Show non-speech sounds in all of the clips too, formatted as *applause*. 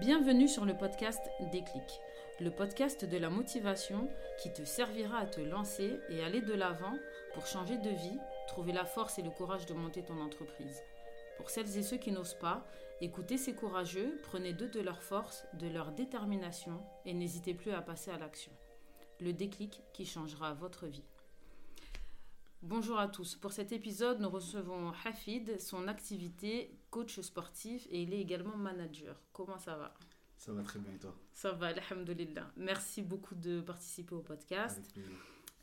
Bienvenue sur le podcast Déclic, le podcast de la motivation qui te servira à te lancer et aller de l'avant pour changer de vie, trouver la force et le courage de monter ton entreprise. Pour celles et ceux qui n'osent pas, écoutez ces courageux, prenez d'eux de leur force, de leur détermination et n'hésitez plus à passer à l'action. Le déclic qui changera votre vie. Bonjour à tous. Pour cet épisode, nous recevons Hafid, son activité coach sportif et il est également manager. Comment ça va? Ça va très bien et toi? Ça va, alhamdoulilah. Merci beaucoup de participer au podcast. Avec plaisir.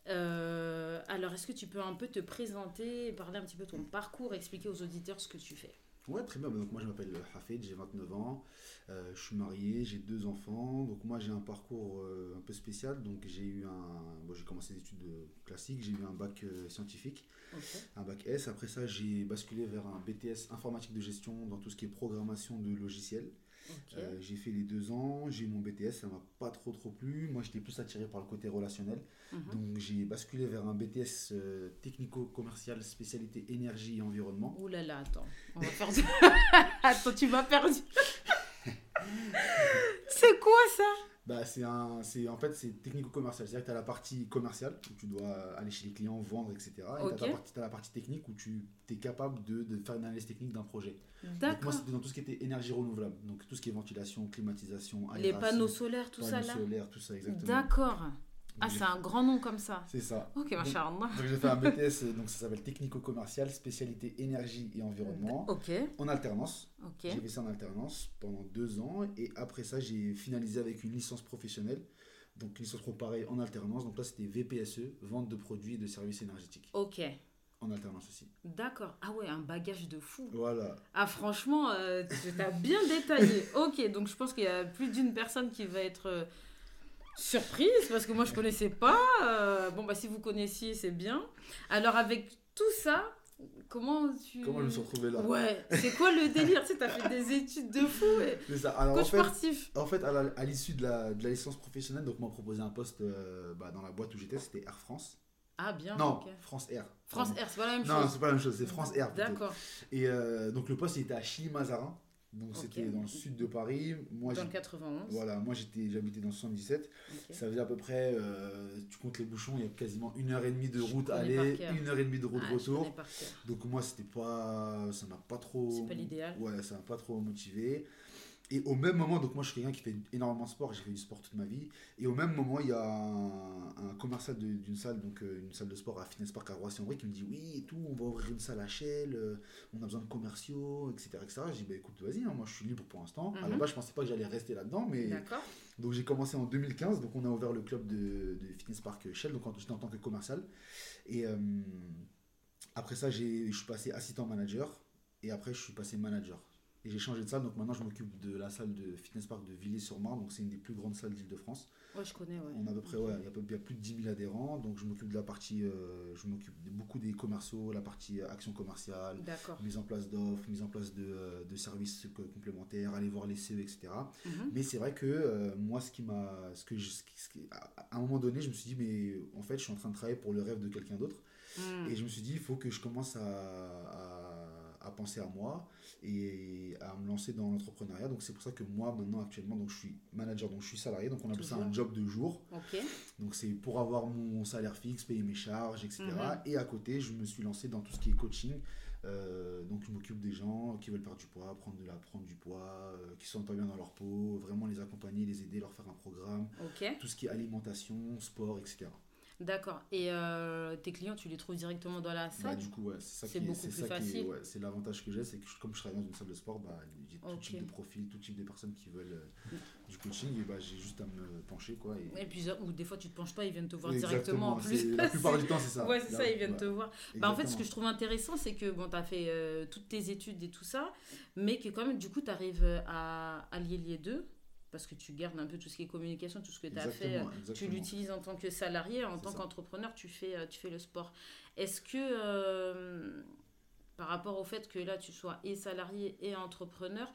Euh, alors, est-ce que tu peux un peu te présenter, parler un petit peu de ton parcours, expliquer aux auditeurs ce que tu fais? Ouais, très bien. Donc, moi, je m'appelle Hafid, j'ai 29 ans. Euh, je suis marié, j'ai deux enfants. Donc, moi, j'ai un parcours euh, un peu spécial. Donc, j'ai eu un. Bon, j'ai commencé des études euh, classiques. J'ai eu un bac euh, scientifique, un bac S. Après ça, j'ai basculé vers un BTS informatique de gestion dans tout ce qui est programmation de logiciels. Euh, j'ai fait les deux ans. J'ai eu mon BTS, ça m'a pas trop trop plu. Moi, j'étais plus attiré par le côté relationnel. Mhm. Donc, j'ai basculé vers un BTS euh, technico-commercial spécialité énergie et environnement. Ouh là là, attends. On va *laughs* faire *laughs* attends, tu m'as perdu. *laughs* c'est quoi ça? Bah, c'est un, c'est, en fait, c'est technico-commercial. C'est-à-dire que tu as la partie commerciale, où tu dois aller chez les clients, vendre, etc. Et Ok. tu as, la partie technique, où tu es capable de, de faire une analyse technique d'un projet. Donc, moi, D'accord. c'était dans tout ce qui était énergie renouvelable. Donc, tout ce qui est ventilation, climatisation, Les aération, panneaux solaires, tout ça panneaux là solaires, tout ça, exactement. D'accord. Ah, c'est un grand nom comme ça. C'est ça. Ok, Donc-. Donc, j'ai fait un BTS, euh, donc ça s'appelle technico-commercial, spécialité énergie et environnement, Ok, en alternance. ok. J'ai fait ça en alternance pendant deux ans et après ça j'ai finalisé avec une licence professionnelle, donc licence pro pareil en alternance. Donc là c'était VPSE, vente de produits et de services énergétiques, Ok, en alternance aussi. d'accord. Ah ouais, un bagage de fou. Voilà, Ah franchement, euh, tu t'as bien détaillé. Ok, donc je pense qu'il y a plus d'une personne qui va être euh, surprise parce que moi je connaissais pas. Euh, bon bah si vous connaissiez, c'est bien. Alors avec tout ça, comment tu... comment je me suis retrouvé là? Ouais, c'est quoi le délire? Tu sais, t'as fait des études de fou. et- ça. Alors en Coach fait, sportif. en fait à l'issue de la, de la licence professionnelle, donc on m'a proposé un poste euh, bah, dans la boîte où j'étais, c'était Air France. Ah bien, non. France Air. France. Air, c'est pas la même Non, chose. c'est pas la même chose, c'est France Air. D'accord. Et euh, donc le poste il était à Chilly-Mazarin, donc Ok. c'était dans le sud de Paris. Moi, Dans le 91. voilà, moi j'étais, j'habitais dans le 77. ok. Ça faisait à peu près, euh, tu comptes les bouchons, il y a quasiment une heure et demie de route aller, une heure et demie de route Ah, retour. Donc moi c'était pas, ça m'a pas trop, C'est pas l'idéal. ouais, ça m'a pas trop motivé. Et au même moment, donc moi je suis quelqu'un qui fait énormément de sport, j'ai fait du sport toute ma vie. Et au même moment, il y a un, un commercial d'une salle, donc euh, une salle de sport à Fitness Park à Roissy-en-Brie qui me dit oui et tout, on va ouvrir une salle à Shell, euh, on a besoin de commerciaux, etc. etc. J'ai dit bah écoute vas-y, hein, moi je suis libre pour l'instant. À la Mhm. base je pensais pas que j'allais rester là-dedans, mais donc j'ai commencé en 2015, donc on a ouvert le club de, de Fitness Park Shell, donc en- j'étais en tant que commercial. Et euh, après ça, je suis passé assistant manager, et après je suis passé manager. Et j'ai changé de salle, donc maintenant je m'occupe de la salle de Fitness Park de Villiers-sur-Marne, donc c'est une des plus grandes salles d'Île-de-France. Ouais, je connais, ouais. On a à peu près, ouais, il y a, peu- il y a plus de 10 000 adhérents, donc je m'occupe de la partie, euh, je m'occupe de beaucoup des commerciaux, la partie euh, action commerciale, mise en place d'offres, mise en place de, euh, de services co- complémentaires, aller voir les CE, etc. Mhm. Mais c'est vrai que euh, moi, ce qui m'a. Ce que je- ce qui- ce qui- à à un moment donné, je me suis dit, mais en fait, je suis en train de travailler pour le rêve de quelqu'un d'autre. Mm. Et je me suis dit, il faut que je commence à, à, à penser à moi et à me lancer dans l'entrepreneuriat. Donc, c'est pour ça que moi, maintenant, actuellement, donc, je suis manager, donc je suis salarié. Donc, on appelle ça un job de jour. Donc, c'est pour avoir mon salaire fixe, payer mes charges, etc. Mhm. Et à côté, je me suis lancé dans tout ce qui est coaching. Euh, donc, je m'occupe des gens qui veulent perdre du poids, prendre, de la, prendre du poids, euh, qui sont pas bien dans leur peau, vraiment les accompagner, les aider, leur faire un programme tout ce qui est alimentation, sport, etc. D'accord. Et euh, tes clients, tu les trouves directement dans la Bah, salle? du coup, ouais, c'est ça C'est qui est- beaucoup c'est plus ça qui est- facile. ouais, c'est l'avantage que j'ai, c'est que je- comme je travaille dans une salle de sport, bah, j'ai tout Ok. type de profil, tout type de personnes qui veulent euh, du coaching, et bah, j'ai juste à me pencher. Quoi, et... Et puis, ou des fois, tu te penches pas, ils viennent te voir directement en plus. c'est- La plupart du temps, c'est ça. Ouais, c'est Là, ça, ils viennent ouais, te voir. Bah, en fait, ce que je trouve intéressant, c'est que bon, tu as fait euh, toutes tes études et tout ça, mais que quand même, du coup, tu arrives à allier les deux, parce que tu gardes un peu tout ce qui est communication, tout ce que tu as fait. Exactement, Tu l'utilises en tant que salarié, en tant qu'entrepreneur, tu fais, euh, tu fais le sport. Est-ce que, euh, par rapport au fait que là, tu sois et salarié et entrepreneur,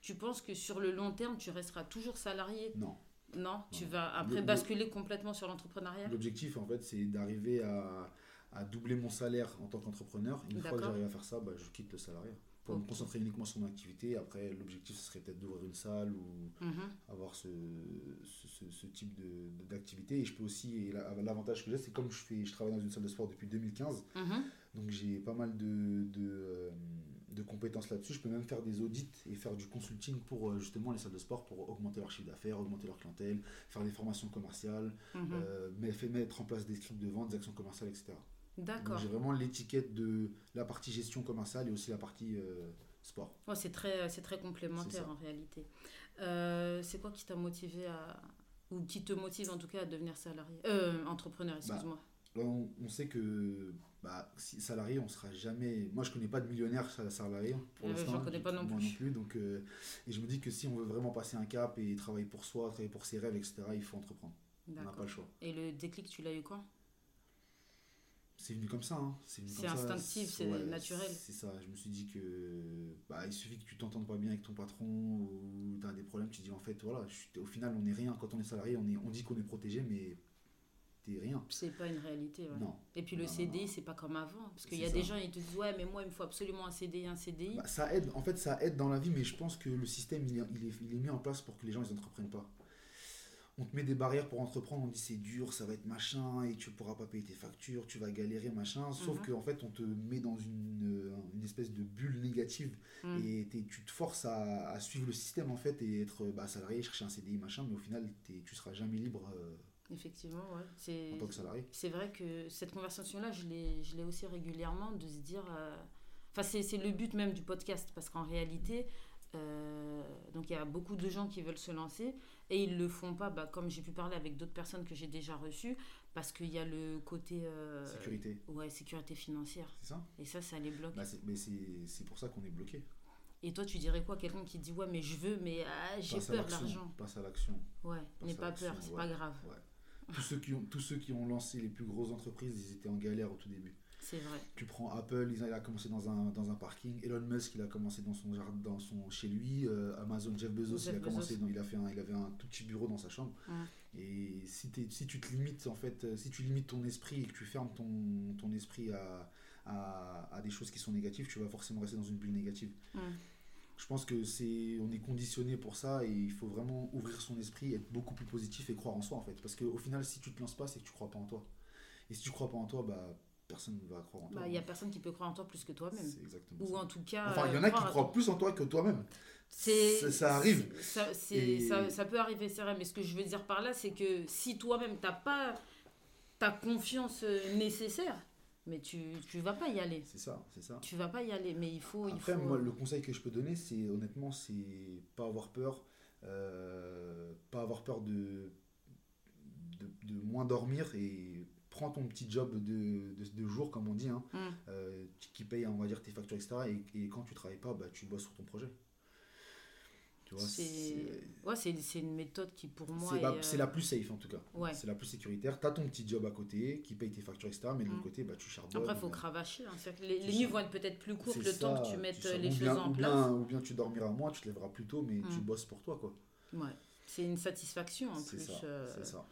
tu penses que sur le long terme, tu resteras toujours salarié? Non. Non, tu vas après Le- le- basculer complètement sur l'entrepreneuriat? L'objectif, en fait, c'est d'arriver à, à doubler mon salaire en tant qu'entrepreneur. Une fois que j'arrive à faire ça, bah, je quitte le salariat. Pour me concentrer uniquement sur mon activité. Après, l'objectif, ce serait peut-être d'ouvrir une salle ou Mhm. avoir ce, ce, ce- ce type de- de- d'activité. Et je peux aussi, l'avantage que j'ai, c'est comme je, fais, je travaille dans une salle de sport depuis 2015, Mhm. donc j'ai pas mal de, de, euh, de compétences là-dessus. Je peux même faire des audits et faire du consulting pour euh, justement les salles de sport, pour augmenter leur chiffre d'affaires, augmenter leur clientèle, faire des formations commerciales, Mhm. euh, mais- fait mettre en place des scripts de vente, des actions commerciales, etc. D'accord. j'ai vraiment l'étiquette de la partie gestion commerciale et aussi la partie euh, sport. Ouais, c'est très, c'est très complémentaire en réalité. Euh, c'est quoi qui t'a motivé à. ou qui te motive en tout cas à devenir salarié Euh, entrepreneur, excuse-moi? Là, on, on sait que bah, si salarié, on sera jamais. Moi, je connais pas de millionnaire sa- salarié pour Euh, l'instant. j'en connais pas non moi plus. non plus. Donc, euh, et je me dis que si on veut vraiment passer un cap et travailler pour soi, travailler pour ses rêves, etc., il faut entreprendre. On n'a pas le choix. Et le déclic, tu l'as eu quand? C'est venu comme ça. Hein. C'est instinctif, c'est naturel. C'est ça. Je me suis dit que bah, il suffit que tu t'entendes pas bien avec ton patron ou tu as des problèmes. Tu te dis en fait, voilà, je suis- au final, on n'est rien. Quand on est salarié, on, est, on dit qu'on est protégé, mais t'es rien. C'est pas une réalité. ouais. Non. Et puis le Non, CDI, c'est pas comme avant. Parce qu'il y a des gens, ils te disent Ouais, mais moi, il me faut absolument un CDI, un CDI. Bah, ça aide, en fait, ça aide dans la vie, mais je pense que le système, il est, il est, il est mis en place pour que les gens, ils entreprennent pas. On te met des barrières pour entreprendre, on dit c'est dur, ça va être machin, et tu pourras pas payer tes factures, tu vas galérer, machin. Sauf Mhm. qu'en fait, on te met dans une, euh, une espèce de bulle négative, Mm. et tu te forces à, à suivre le système, en fait, et être bah, salarié, chercher un CDI, machin, mais au final, tu seras jamais libre euh, Effectivement, ouais. C'est. en tant que salarié. C'est vrai que cette conversation-là, je l'ai, je l'ai aussi régulièrement, de se dire... euh, Enfin, c'est, c'est le but même du podcast, parce qu'en réalité, euh, donc il y a beaucoup de gens qui veulent se lancer, et ils le font pas, bah, comme j'ai pu parler avec d'autres personnes que j'ai déjà reçues, parce qu'il y a le côté... euh, Sécurité, Ouais, sécurité financière. c'est ça? Et ça, ça les bloque. bah, Mais c'est pour ça qu'on est bloqué. Et toi, tu dirais quoi? Quelqu'un qui dit, ouais, mais je veux, mais ah, j'ai peur de l'argent. Passe à l'action. Ouais, n'aie pas peur, c'est ouais. pas grave. tous ceux qui ont tous ceux qui ont lancé les plus grosses entreprises ils étaient en galère au tout début C'est vrai. tu prends Apple il a, commencé dans un, dans un parking Elon Musk il a commencé dans son jardin dans son chez lui Euh, Amazon Jeff Bezos Jeff il a commencé dans- il a fait un, il avait un tout petit bureau dans sa chambre Ouais. et si, t'es- si tu te limites en fait euh, si tu limites ton esprit et que tu fermes ton, ton esprit à, à, à des choses qui sont négatives tu vas forcément rester dans une bulle négative je pense que c'est on est conditionné pour ça et il faut vraiment ouvrir son esprit, être beaucoup plus positif et croire en soi en fait. Parce qu'au final, si tu te lances pas, c'est que tu crois pas en toi. Et si tu crois pas en toi, bah personne ne va croire en toi. Bah, il y a personne qui peut croire en toi plus que toi-même. Ou ça. en tout cas. Enfin, il y en euh, a qui croient plus en toi que toi-même. C'est, Ça- ça arrive. Ça, c'est- Et- ça, ça peut arriver, c'est vrai. Mais ce que je veux dire par là, c'est que si toi-même, t'as pas ta confiance euh, nécessaire, mais tu, tu vas pas y aller. C'est ça, c'est ça. Tu vas pas y aller. Mais il faut. il Après, faut... moi, le conseil que je peux donner, c'est honnêtement, c'est pas avoir peur, euh, pas avoir peur de, de, de moins dormir et prends ton petit job de, de, de jour, comme on dit, hein, Mm. euh, qui- paye, on va dire, tes factures, etc. Et, et quand tu travailles pas, bah, tu bosses sur ton projet. Tu vois, C'est... Ouais, une méthode qui, pour moi. c'est la, est, euh, c'est la plus safe en tout cas. Ouais. C'est la plus sécuritaire. Tu as ton petit job à côté qui paye tes factures, etc. Mais de l'autre Mm. côté, bah, tu charbonnes. Après, il faut euh, cravacher. hein. Les, nuits vont être peut-être plus courtes le temps que tu mettes tu les ou choses bien- en ou place. bien, ou bien tu dormiras moins, tu te lèveras plus tôt, mais tu Mm. bosses pour toi, quoi. Ouais. C'est une satisfaction en plus. c'est ça.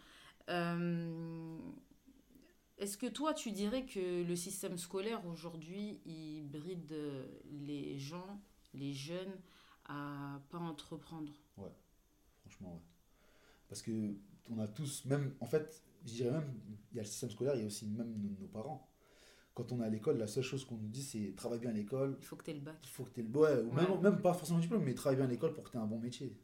Euh, Est-ce que toi, tu dirais que le système scolaire aujourd'hui, il bride euh, les gens, les jeunes, à pas entreprendre? Franchement, ouais. Parce que on a tous, même, en fait, je dirais même, il y a le système scolaire, il y a aussi même nos, nos parents. Quand on est à l'école, la seule chose qu'on nous dit, c'est travaille bien à l'école, Il faut que tu aies le bac. il faut que tu aies le. Ouais, ou Ouais. Même, même pas forcément le diplôme, mais travaille bien à l'école pour que tu aies un bon métier.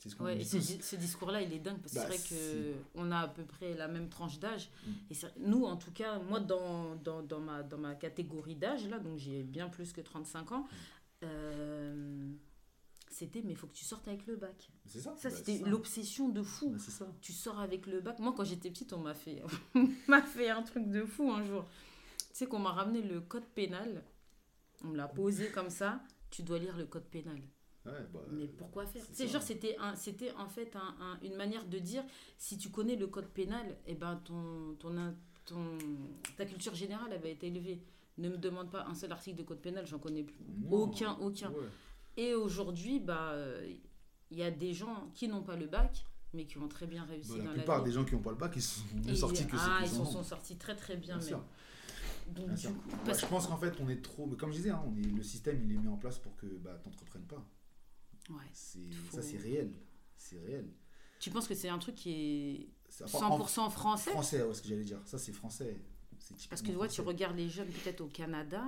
C'est ce Ouais, ce, discours-là, il est dingue parce que Bah, c'est vrai qu'on a à peu près la même tranche d'âge. Mm. Et nous, en tout cas, moi, dans, dans, dans, ma, dans ma catégorie d'âge, là, donc j'ai bien plus que 35 Mm. ans, euh, c'était mais il faut que tu sortes avec le bac. C'est ça. Ça, bah, c'était l'obsession de fou. Bah, c'est ça. tu sors avec le bac. Moi, quand j'étais petite, on m'a fait, *laughs* m'a fait un truc de fou un jour. Tu sais qu'on m'a ramené le code pénal. On me l'a posé comme ça. Tu dois lire le code pénal. Ouais, bah, Mais pourquoi faire c'est genre, c'était un, c'était en fait un- un- une manière de dire si tu connais le code pénal, et ben ton, ton, ton, ta culture générale elle va être élevée. Ne me demande pas un seul article de code pénal, j'en connais plus. non, aucun, aucun. ouais. Et aujourd'hui, bah, euh, il y a des gens qui n'ont pas le bac, mais qui ont très bien réussi Bah, dans la la plupart des gens qui n'ont pas le bac, ils sont Et- sortis que ah, ils qui s'en en ont. sont sortis très très bien, sûr. Donc, Bien du sûr. coup, Moi, parce je pense qu'en fait, on est trop. mais Comme je disais, hein, on est... le système il est mis en place pour que bah, tu n'entreprennes pas. Ouais. Ça, c'est réel. C'est réel. Tu penses que c'est un truc qui est C'est- enfin, en 100% français? Français, ouais, ce que j'allais dire. Ça, c'est français. Parce que ouais, tu regardes les jeunes peut-être au Canada.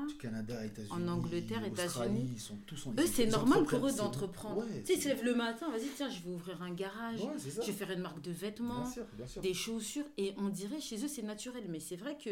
En Angleterre, États-Unis. Ils sont tous en Eux, c'est normal pour eux d'entreprendre. Ouais, tu sais, ils se c'est- lèvent le matin, vas-y, tiens, je vais ouvrir un garage, Ouais, je vais faire une marque de vêtements, Bien sûr, bien sûr. des chaussures, et on dirait chez eux c'est naturel. Mais c'est vrai que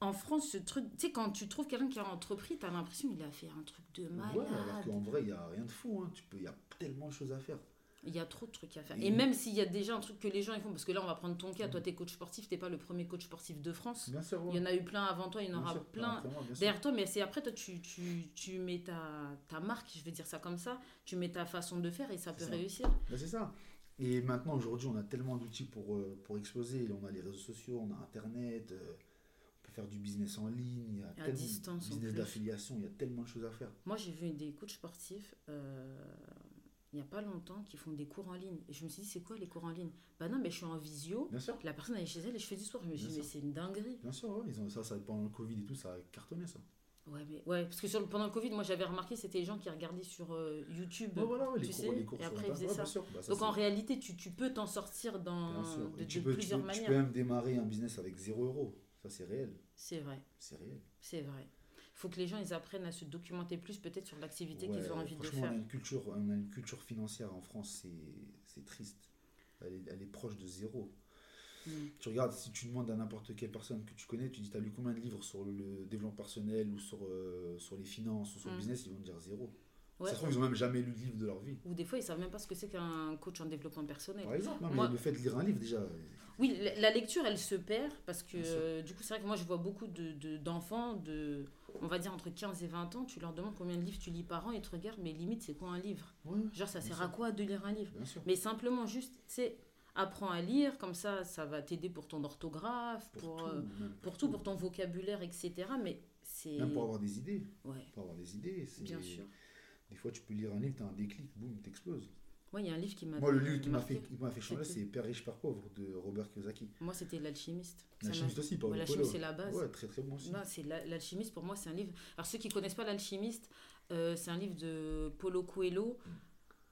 en France, ce truc, tu sais, quand tu trouves quelqu'un qui a entrepris, t'as l'impression qu'il a fait un truc de malade. Ouais, alors qu'en vrai, il n'y a rien de fou. Hein. Tu peux... Il y a tellement de choses à faire. Il y a trop de trucs à faire. Et- Et même s'il y a déjà un truc que les gens ils font, parce que là on va prendre ton cas, toi t'es coach sportif, t'es pas le premier coach sportif de France. Bien sûr, Il y en a eu plein avant toi, il y en aura plein Derrière. derrière toi, mais c'est après toi tu, tu, tu mets ta, ta marque, je vais dire ça comme ça, tu mets ta façon de faire et ça peut ça. réussir. Ben, c'est ça. Et maintenant, aujourd'hui, on a tellement d'outils pour, euh, pour exploser. On a les réseaux sociaux, on a Internet, euh, faire du business en ligne, il y a À distance, business d'affiliation, il y a tellement de choses à faire. Moi j'ai vu des coachs sportifs euh, il n'y a pas longtemps qui font des cours en ligne. Et je me suis dit, c'est quoi les cours en ligne? Bah non, mais je suis en visio, Bien sûr, la personne elle est chez elle et je fais du sport. Je me suis dit, mais c'est une dinguerie. bien sûr, ouais, ils ont, ça, ça, pendant le Covid et tout, ça a cartonné ça. Ouais, mais, ouais, parce que sur pendant le Covid, moi j'avais remarqué, c'était les gens qui regardaient sur euh, YouTube. Ouais, voilà, ouais, les cours, les cours et après, ils faisaient ça. sûr. Bah, ça, Donc en réalité, tu, tu peux t'en sortir dans, de, Et tu, de peux, tu, plusieurs peux, tu manières. peux même démarrer un business avec 0 euros. Ça, c'est réel. C'est vrai, C'est réel. c'est vrai. Il faut que les gens ils apprennent à se documenter plus peut-être sur l'activité Ouais, qu'ils ont envie de faire. On a, une culture, on a une culture financière en France, c'est, triste. Elle est, elle est proche de zéro. Mm. Tu regardes, si tu demandes à n'importe quelle personne que tu connais, tu dis, tu as lu combien de livres sur le développement personnel ou sur, euh, sur les finances ou sur le Mm. business, ils vont te dire zéro. Ouais. Ça se trouve, ils ont même jamais lu de livre de leur vie. Ou des fois, ils savent même pas ce que c'est qu'un coach en développement personnel. Par exemple, non, mais Moi- le fait de lire un livre, déjà, Oui, la- lecture, elle se perd parce que euh, du coup, c'est vrai que moi, je vois beaucoup de- de- d'enfants de, on va dire, entre 15 et 20 ans. Tu leur demandes combien de livres tu lis par an et ils te regardent, mais limite, c'est quoi un livre? Genre, ça sert sûr. à quoi de lire un livre? Mais simplement, juste, tu sais, apprends à lire, comme ça, ça va t'aider pour ton orthographe, pour, Pour, tout, euh, pour tout, pour ton vocabulaire, etc. Mais c'est. Même pour avoir des idées. Ouais, Pour avoir des idées. c'est- bien sûr. Des fois, tu peux lire un livre, tu as un déclic, boum, t'exploses. Moi, il y a un livre qui m'a Moi, le livre qui m'a fait, fait changer, c'est Père riche, Père pauvre de Robert Kiyosaki. Moi, c'était L'Alchimiste. L'alchimiste aussi, Ouais, L'Alchimiste, c'est la base. Ouais, très très bon aussi. L'alchimiste pour moi c'est un livre. Alors ceux qui connaissent pas l'alchimiste, euh, c'est un livre de Paulo Coelho. Mm.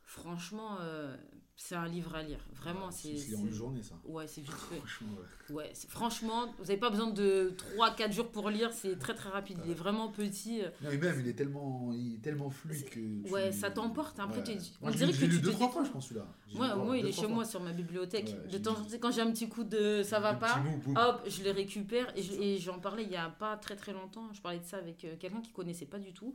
Franchement, euh, c'est un livre à lire. Vraiment, Ouais, c'est. C'est en une journée, ça. Ouais, c'est vite fait. Franchement, ouais. Ouais, c'est- franchement, vous n'avez pas besoin de 3-4 jours pour lire, c'est très très rapide. Il est vraiment petit. euh, Non, et même, il est tellement, il est tellement fluide C'est- que. tu- ouais, ça t'emporte. Après, Ouais. tu- on dirait que tu lu te deux, trois fois, je pense, celui-là. Le moi, il est chez moi sur ma bibliothèque. Ouais, de temps en temps, quand j'ai un petit coup de ça va pas, hop, je le récupère. Et je- et j'en parlais il y a pas très très longtemps. Je parlais de ça avec euh, quelqu'un qui connaissait pas du tout.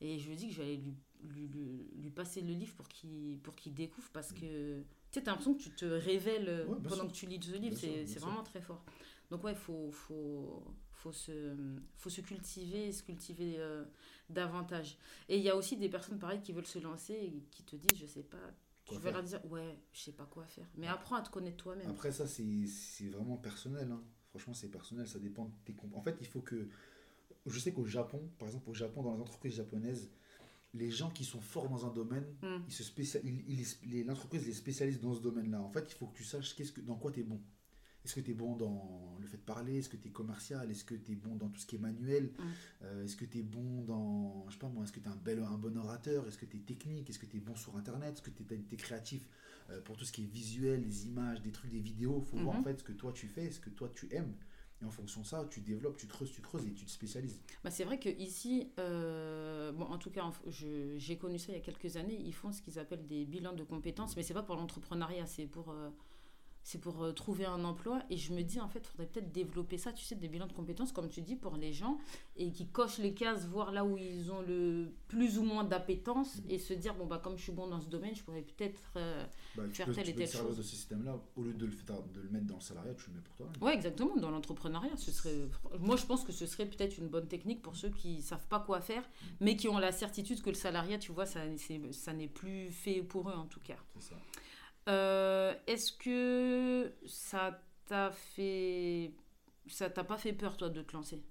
Et je lui ai dit que j'allais lui, lui, passer le livre pour qu'il pour qu'il découvre parce que tu t'as l'impression que tu te révèles euh. Ouais, pendant sûr. que tu lis ce livre. C'est vraiment très fort. Donc, ouais, il faut, faut, faut, se, faut se cultiver, se cultiver euh, davantage. Et il y a aussi des personnes pareilles qui veulent se lancer et qui te disent, je sais pas, tu vas leur dire, ouais, je sais pas quoi faire. Mais apprends à te connaître toi-même. Après, ça, c'est vraiment personnel. hein. Franchement, c'est personnel. Ça dépend de tes En fait, il faut que. Je sais qu'au Japon, par exemple, au Japon, dans les entreprises japonaises, les gens qui sont forts dans un domaine, Mm. ils se l'entreprise les spécialise dans ce domaine-là. En fait, il faut que tu saches qu'est-ce que, dans quoi tu es bon. Est-ce que tu es bon dans le fait de parler? Est-ce que tu es commercial? Est-ce que tu es bon dans tout ce qui est manuel? Mm. Euh, Est-ce que tu es bon dans, je sais pas moi, est-ce que tu es un, bel, un bon orateur? Est-ce que tu es technique? Est-ce que tu es bon sur Internet? Est-ce que tu es, créatif euh, pour tout ce qui est visuel, les images, des trucs, des vidéos? Il faut voir en fait ce que toi tu fais, ce que toi tu aimes. Et en fonction de ça, tu développes, tu creuses, tu creuses et tu te spécialises. Bah, c'est vrai que ici, euh, bon, en tout cas, j'ai connu ça il y a quelques années. Ils font ce qu'ils appellent des bilans de compétences, mais c'est pas pour l'entrepreneuriat, c'est pour, euh, c'est pour euh, trouver un emploi. Et je me dis, en fait, il faudrait peut-être développer ça, tu sais, des bilans de compétences, comme tu dis, pour les gens et qui cochent les cases, voir là où ils ont le plus ou moins d'appétence et se dire, bon, bah, comme je suis bon dans ce domaine, je pourrais peut-être. euh, Bah, Faire peux, telle et telle chose. de ce système-là, au lieu de le, faire- de le mettre dans le salariat, tu le mets pour toi. Ouais, exactement, dans l'entrepreneuriat, ce serait moi je pense que ce serait peut-être une bonne technique pour ceux qui savent pas quoi faire mais qui ont la certitude que le salariat, tu vois, ça ça n'est plus fait pour eux en tout cas. C'est ça. Euh, est-ce que ça t'a fait ça t'a pas fait peur toi de te lancer?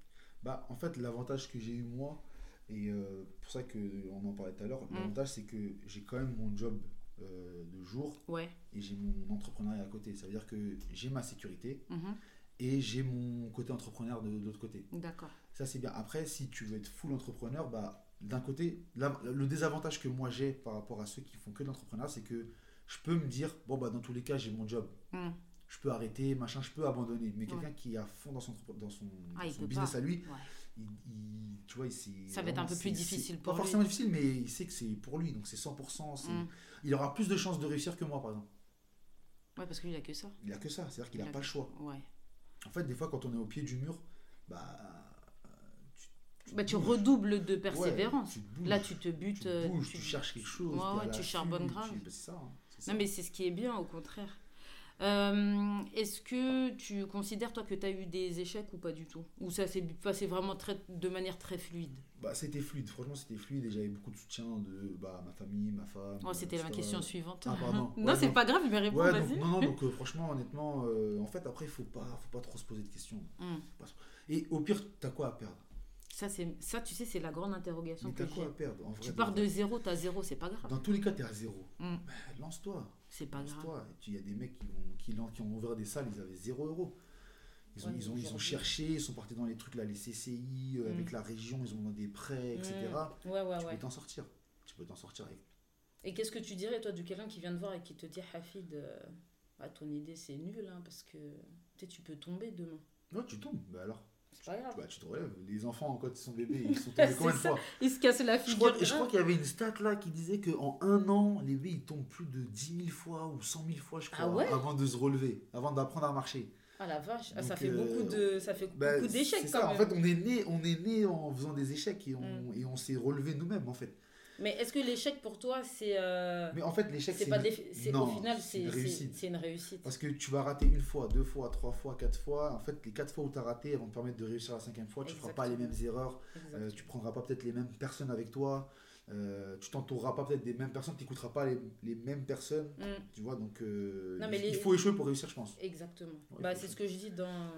Bah, en fait, l'avantage que j'ai eu moi, et euh, pour ça qu'on en parlait tout à l'heure, Mm. l'avantage c'est que j'ai quand même mon job euh, de jour Ouais. et j'ai mon entrepreneuriat à côté. Ça veut dire que j'ai ma sécurité mhm, et j'ai mon côté entrepreneur de, de l'autre côté. D'accord. Ça, c'est bien. Après, si tu veux être full entrepreneur, bah, d'un côté, la- le désavantage que moi j'ai par rapport à ceux qui font que de l'entrepreneuriat, c'est que je peux me dire, bon, bah, dans tous les cas, j'ai mon job. Mm. Je peux arrêter, machin, je peux abandonner. Mais quelqu'un Ouais. qui est à fond dans son, dans son, Ah, dans son business pas. à lui, Ouais. il, il- tu vois, il Ça va être un peu plus difficile pour Pas lui. forcément difficile, mais il sait que c'est pour lui, donc c'est 100%. c'est- Mm. Il aura plus de chances de réussir que moi, par exemple. Ouais, parce que lui, il a que ça. Il a que ça, c'est-à-dire qu'il Il n'a a pas le choix. Ouais. En fait, des fois, quand on est au pied du mur, bah. Bah, tu redoubles de Ouais, persévérance. tu bouges. Là, tu te butes. tu euh, bouges, tu- tu cherches quelque chose. Ouais, tu charbonnes tu- grave. bah, c'est ça, hein. Non, mais c'est ce qui est bien, au contraire. Euh, Est-ce que tu considères, toi, que tu as eu des échecs ou pas du tout? Ou ça s'est passé vraiment très, de manière très fluide? Bah, c'était fluide, franchement, c'était fluide et j'avais beaucoup de soutien de bah, ma famille, ma femme. Oh, C'était euh, ma etc. question suivante. Ah, pardon. *laughs* non, Ouais, c'est pas grave, mais réponds, Ouais, vas-y. non, non, donc euh, *laughs* franchement, honnêtement, euh, en fait, après, il faut pas, faut pas trop se poser de questions. Hum. Et au pire, t'as quoi à perdre? Ça, c'est- ça, tu sais, c'est la grande interrogation Mais t'as quoi à perdre en vrai Tu pars de zéro, t'as zéro, c'est pas grave. Dans tous les cas, t'es à zéro. Hum. Bah, Lance-toi. C'est pas grave. Il y a des mecs qui, vont- qui, ont ouvert des salles, ils avaient zéro euro. Ils ont, Ouais, ils, ont, ils ont cherché, ils sont partis dans les trucs là, les CCI, euh, Mm. avec la région, ils ont donné des prêts, etc. Ouais, ouais, tu peux t'en sortir. Tu peux t'en sortir avec. Et qu'est-ce que tu dirais, toi, de quelqu'un qui vient te voir et qui te dit, Hafid, euh, bah, ton idée, c'est nul, hein, parce que tu peux tomber demain. Non, tu tombes. Bah alors, C'est pas grave. bah, tu te relèves. Les enfants, quand ils sont bébés, ils sont tombés *laughs* combien de fois Il se casse la figure. je crois qu'il y avait une stat là qui disait qu'en un an, les bébés ils tombent plus de 10 000 fois ou 100 000 fois, je crois, Ah ouais avant de se relever, avant d'apprendre à marcher. Ah la vache, ah, ça fait euh, beaucoup de, ça fait Bah, beaucoup d'échecs quand ça. même. En fait, on est né, on est né en faisant des échecs et on, Mm. et on s'est relevé nous-mêmes en fait. Mais est-ce que l'échec pour toi, c'est, euh, Mais en fait, l'échec, c'est pas une- au final, c'est une une réussite. Parce que tu vas rater une fois, deux fois, trois fois, quatre fois. En fait, les quatre fois où tu as raté, elles vont te permettre de réussir la cinquième fois. Tu ne feras pas les mêmes erreurs. Euh, tu prendras pas peut-être les mêmes personnes avec toi. euh, tu t'entoureras pas peut-être des mêmes personnes. Tu n'écouteras pas les, les mêmes personnes. Mm, Tu vois, donc euh, Non, mais il, les- faut échouer pour réussir, je pense. exactement. Ouais, bah, c'est ce que je dis dans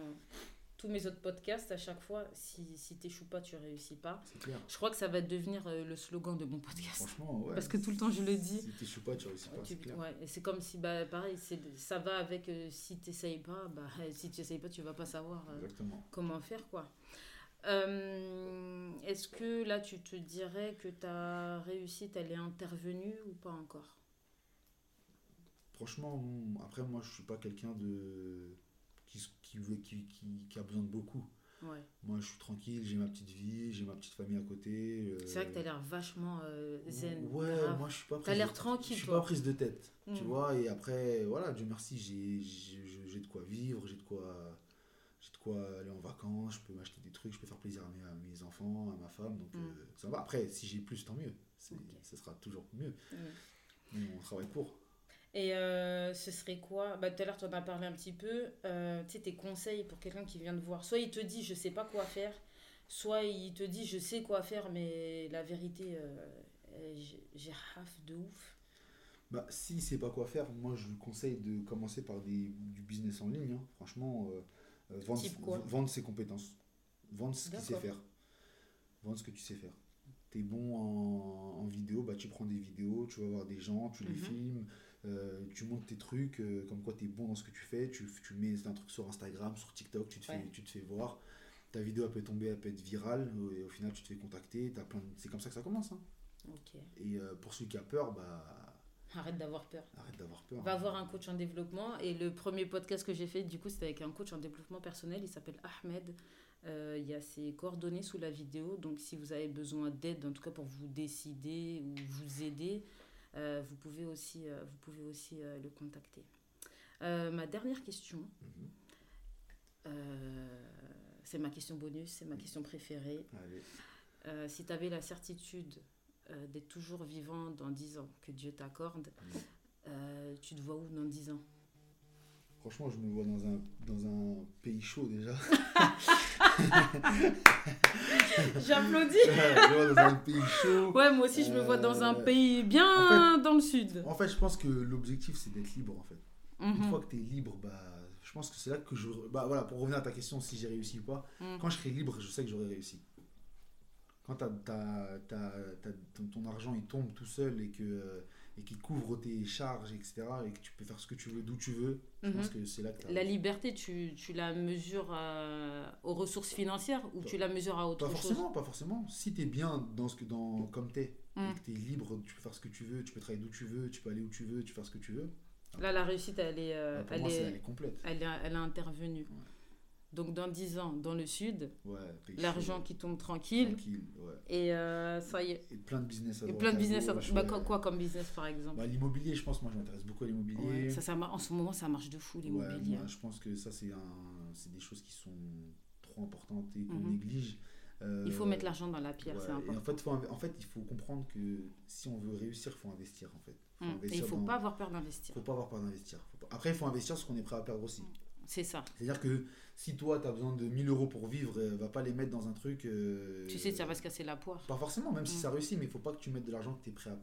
tous mes autres podcasts à chaque fois. Si, si t'échoues pas, tu réussis pas. Clair. Je crois que ça va devenir euh, le slogan de mon podcast. Franchement, ouais. Parce que tout le temps, je le dis. Si tu échoues pas, tu réussis pas. Tu- c'est clair. ouais, et c'est comme si, bah, pareil, ça va avec euh, si t'essayes pas, bah, *laughs* si tu essayes pas, tu vas pas savoir euh, comment faire, quoi. Euh, est-ce que là, tu te dirais que ta réussite, elle est intervenue ou pas encore? Franchement, mm, après, moi, je suis pas quelqu'un de qui, qui, qui, a besoin de beaucoup. Ouais. Moi, je suis tranquille, j'ai ma petite vie, j'ai ma petite famille à côté. euh, C'est vrai que t'as l'air vachement euh, zen. Ouais, grave. moi, je suis pas T'as prise l'air de- tranquille, Je suis toi. pas prise de tête, tu Mm. vois. Et après, voilà, Dieu merci, j'ai de quoi vivre, j'ai de quoi. J'ai de quoi aller en vacances, je peux m'acheter des trucs, je peux faire plaisir à mes, à mes enfants, à ma femme, donc Mm. euh, ça va. Après, si j'ai plus, tant mieux. C'est- Ok. Ce sera toujours mieux. Mm. Mais on travaille pour. Et euh, ce serait quoi? Bah, Tout à l'heure, tu en as parlé un petit peu. Euh, tu sais, tes conseils pour quelqu'un qui vient te voir. Soit il te dit, je sais pas quoi faire. Soit il te dit, je sais quoi faire, mais la vérité, euh, euh, j'ai- j'ai raf de ouf. Bah, s'il sait pas quoi faire, moi je lui conseille de commencer par des, du business en ligne. hein. Franchement, euh, euh, vendre, vendre ses compétences. Vendre ce qu'il sait faire. Vendre ce que tu sais faire. Tu es bon en, en vidéo, bah, tu prends des vidéos, tu vas voir des gens, tu les Mhm. filmes, euh, tu montes tes trucs, euh, comme quoi tu es bon dans ce que tu fais, tu, tu mets un truc sur Instagram, sur TikTok, tu te, Ouais. fais, tu te fais voir. Ta vidéo elle peut tomber, elle peut être virale, et au final tu te fais contacter. t'as plein de- C'est comme ça que ça commence. hein. Et euh, pour celui qui a peur, bah, Arrête d'avoir peur. arrête d'avoir peur. Va hein. voir un coach en développement. Et le premier podcast que j'ai fait, du coup, c'était avec un coach en développement personnel. Il s'appelle Ahmed. Euh, il y a ses coordonnées sous la vidéo. Donc, si vous avez besoin d'aide, en tout cas pour vous décider ou vous aider, euh, vous pouvez aussi, euh, vous pouvez aussi le contacter. Ma dernière question, Mhm. c'est ma question bonus, c'est ma question préférée. Allez. Euh, si tu avais la certitude euh, d'être toujours vivant dans 10 ans, que Dieu t'accorde, Mhm. euh, tu te vois où dans 10 ans? Franchement, je me vois dans un, dans un pays chaud déjà. *laughs* *laughs* J'applaudis. Ouais, moi aussi, je me vois dans un Euh, pays bien dans le sud. En fait, je pense que l'objectif, c'est d'être libre en fait. Une Mhm. fois que tu es libre, bah, je pense que c'est là que je. Bah voilà, pour revenir à ta question, si j'ai réussi ou pas, Mm. quand je serai libre, je sais que j'aurai réussi. Quand ton, ton argent il tombe tout seul et que et qui couvre tes charges, etc. Et que tu peux faire ce que tu veux, d'où tu veux. Je Mhm. pense que c'est là que La liberté, tu, tu la mesures euh, aux ressources financières ou tu la mesures à autre Pas chose? forcément, pas forcément. Si tu es bien dans ce que, dans, comme t'es, Mm. et que tu es libre, tu peux faire ce que tu veux, tu peux travailler d'où tu veux, tu peux aller où tu veux, tu peux faire ce que tu veux. Là, la réussite, elle est, euh, elle, moi, est, elle est complète. elle, est, elle est intervenue. Ouais. Donc, dans 10 ans, dans le sud, Ouais, l'argent qui tombe tranquille. tranquille, ouais. Et euh, ça y est. Et plein de business à Et plein de business. à- bah, quoi, quoi comme business, par exemple? Bah, L'immobilier, je pense, moi je m'intéresse beaucoup à l'immobilier. Ouais, ça, ça, En ce moment, ça marche de fou, l'immobilier. je pense que ça, c'est un, des choses qui sont trop importantes et qu'on Mhm. néglige. Euh, Il faut mettre l'argent dans la pierre, c'est et important. en fait, faut en fait, il faut comprendre que si on veut réussir, il faut investir. En fait. Faut Mm. Et il investir faut dans- pas avoir peur d'investir. faut pas avoir peur d'investir. Après, il faut investir ce qu'on est prêt à perdre aussi. C'est ça. C'est-à-dire que si toi, tu as besoin de 1000 euros pour vivre, euh, va pas les mettre dans un truc. euh, Tu sais, ça va se casser la poire. Pas forcément, même si Mm. ça réussit, mais il faut pas que tu mettes de l'argent que tu es prêt à.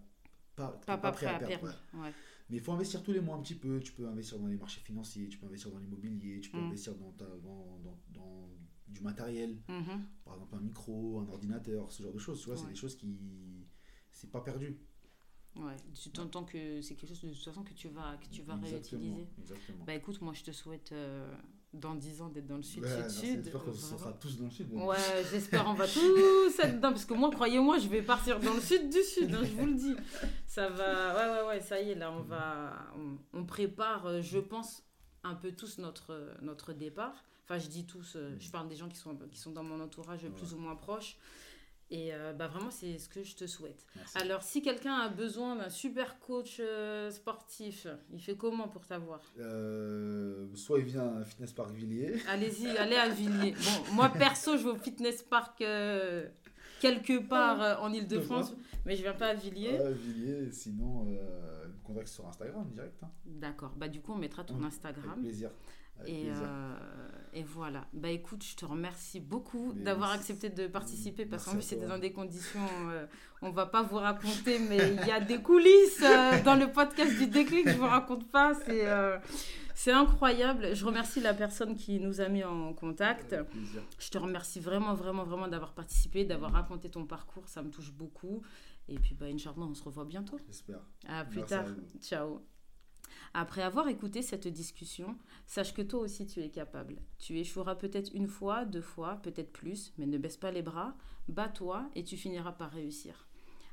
Pas, Pas, pas prêt à perdre. ouais. Ouais. Mais il faut investir tous les mois un petit peu. Tu peux investir dans les marchés financiers, tu peux investir dans l'immobilier, tu peux Mm. investir dans, ta- dans, dans- dans du matériel, Mhm. par exemple un micro, un ordinateur, ce genre de choses. Tu vois, c'est des choses qui. C'est pas perdu. Ouais. Tu t'entends que c'est quelque chose de toute façon que tu vas, que tu vas Exactement, réutiliser. Exactement. Bah écoute, moi je te souhaite euh, dans 10 ans d'être dans le sud, Ouais, sud. J'espère qu'on sera tous dans le sud. Ouais, *laughs* j'espère on va tous être dedans parce que moi, croyez-moi, je vais partir dans le sud du sud, hein, je vous le dis. Ça va, ouais, ouais, ouais, ça y est, là, on va, on, on prépare, euh, je pense, un peu tous notre, notre départ. Enfin, je dis tous, euh, je parle des gens qui sont, qui sont dans mon entourage plus ou moins proches. Et euh, bah, vraiment, c'est ce que je te souhaite. Merci. Alors, si quelqu'un a besoin d'un super coach euh, sportif, il fait comment pour t'avoir? Euh, soit il vient à Fitness Park Villiers. Allez-y, *laughs* allez à Villiers. Bon, moi perso, je vais au fitness park quelque part euh, en Ile-de-France, mais je viens pas à Villiers. Ouais, Villiers, sinon, me contacte sur Instagram direct. hein. D'accord, bah du coup, on mettra ton Mm. Avec Instagram. plaisir. Et, euh, et voilà. Bah écoute, je te remercie beaucoup d'avoir accepté de participer parce qu'en plus c'était dans des conditions, euh, on va pas vous raconter, mais il y a des coulisses euh, dans le podcast du déclic, je vous raconte pas, c'est euh, c'est incroyable. Je remercie la personne qui nous a mis en contact. Je te remercie vraiment, vraiment, vraiment d'avoir participé, d'avoir raconté ton parcours, ça me touche beaucoup. Et puis, bah, Inch'Allah, on se revoit bientôt. J'espère. À plus Merci tard. Ciao. Après avoir écouté cette discussion, sache que toi aussi tu es capable. Tu échoueras peut-être une fois, deux fois, peut-être plus, mais ne baisse pas les bras, bats-toi et tu finiras par réussir.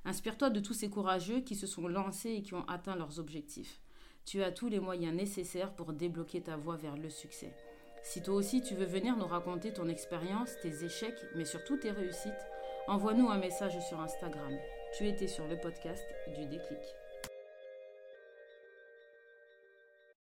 Inspire-toi de tous ces courageux qui se sont lancés et qui ont atteint leurs objectifs. Tu as tous les moyens nécessaires pour débloquer ta voie vers le succès. Si toi aussi tu veux venir nous raconter ton expérience, tes échecs, mais surtout tes réussites, envoie-nous un message sur Instagram. Tu étais sur le podcast du déclic.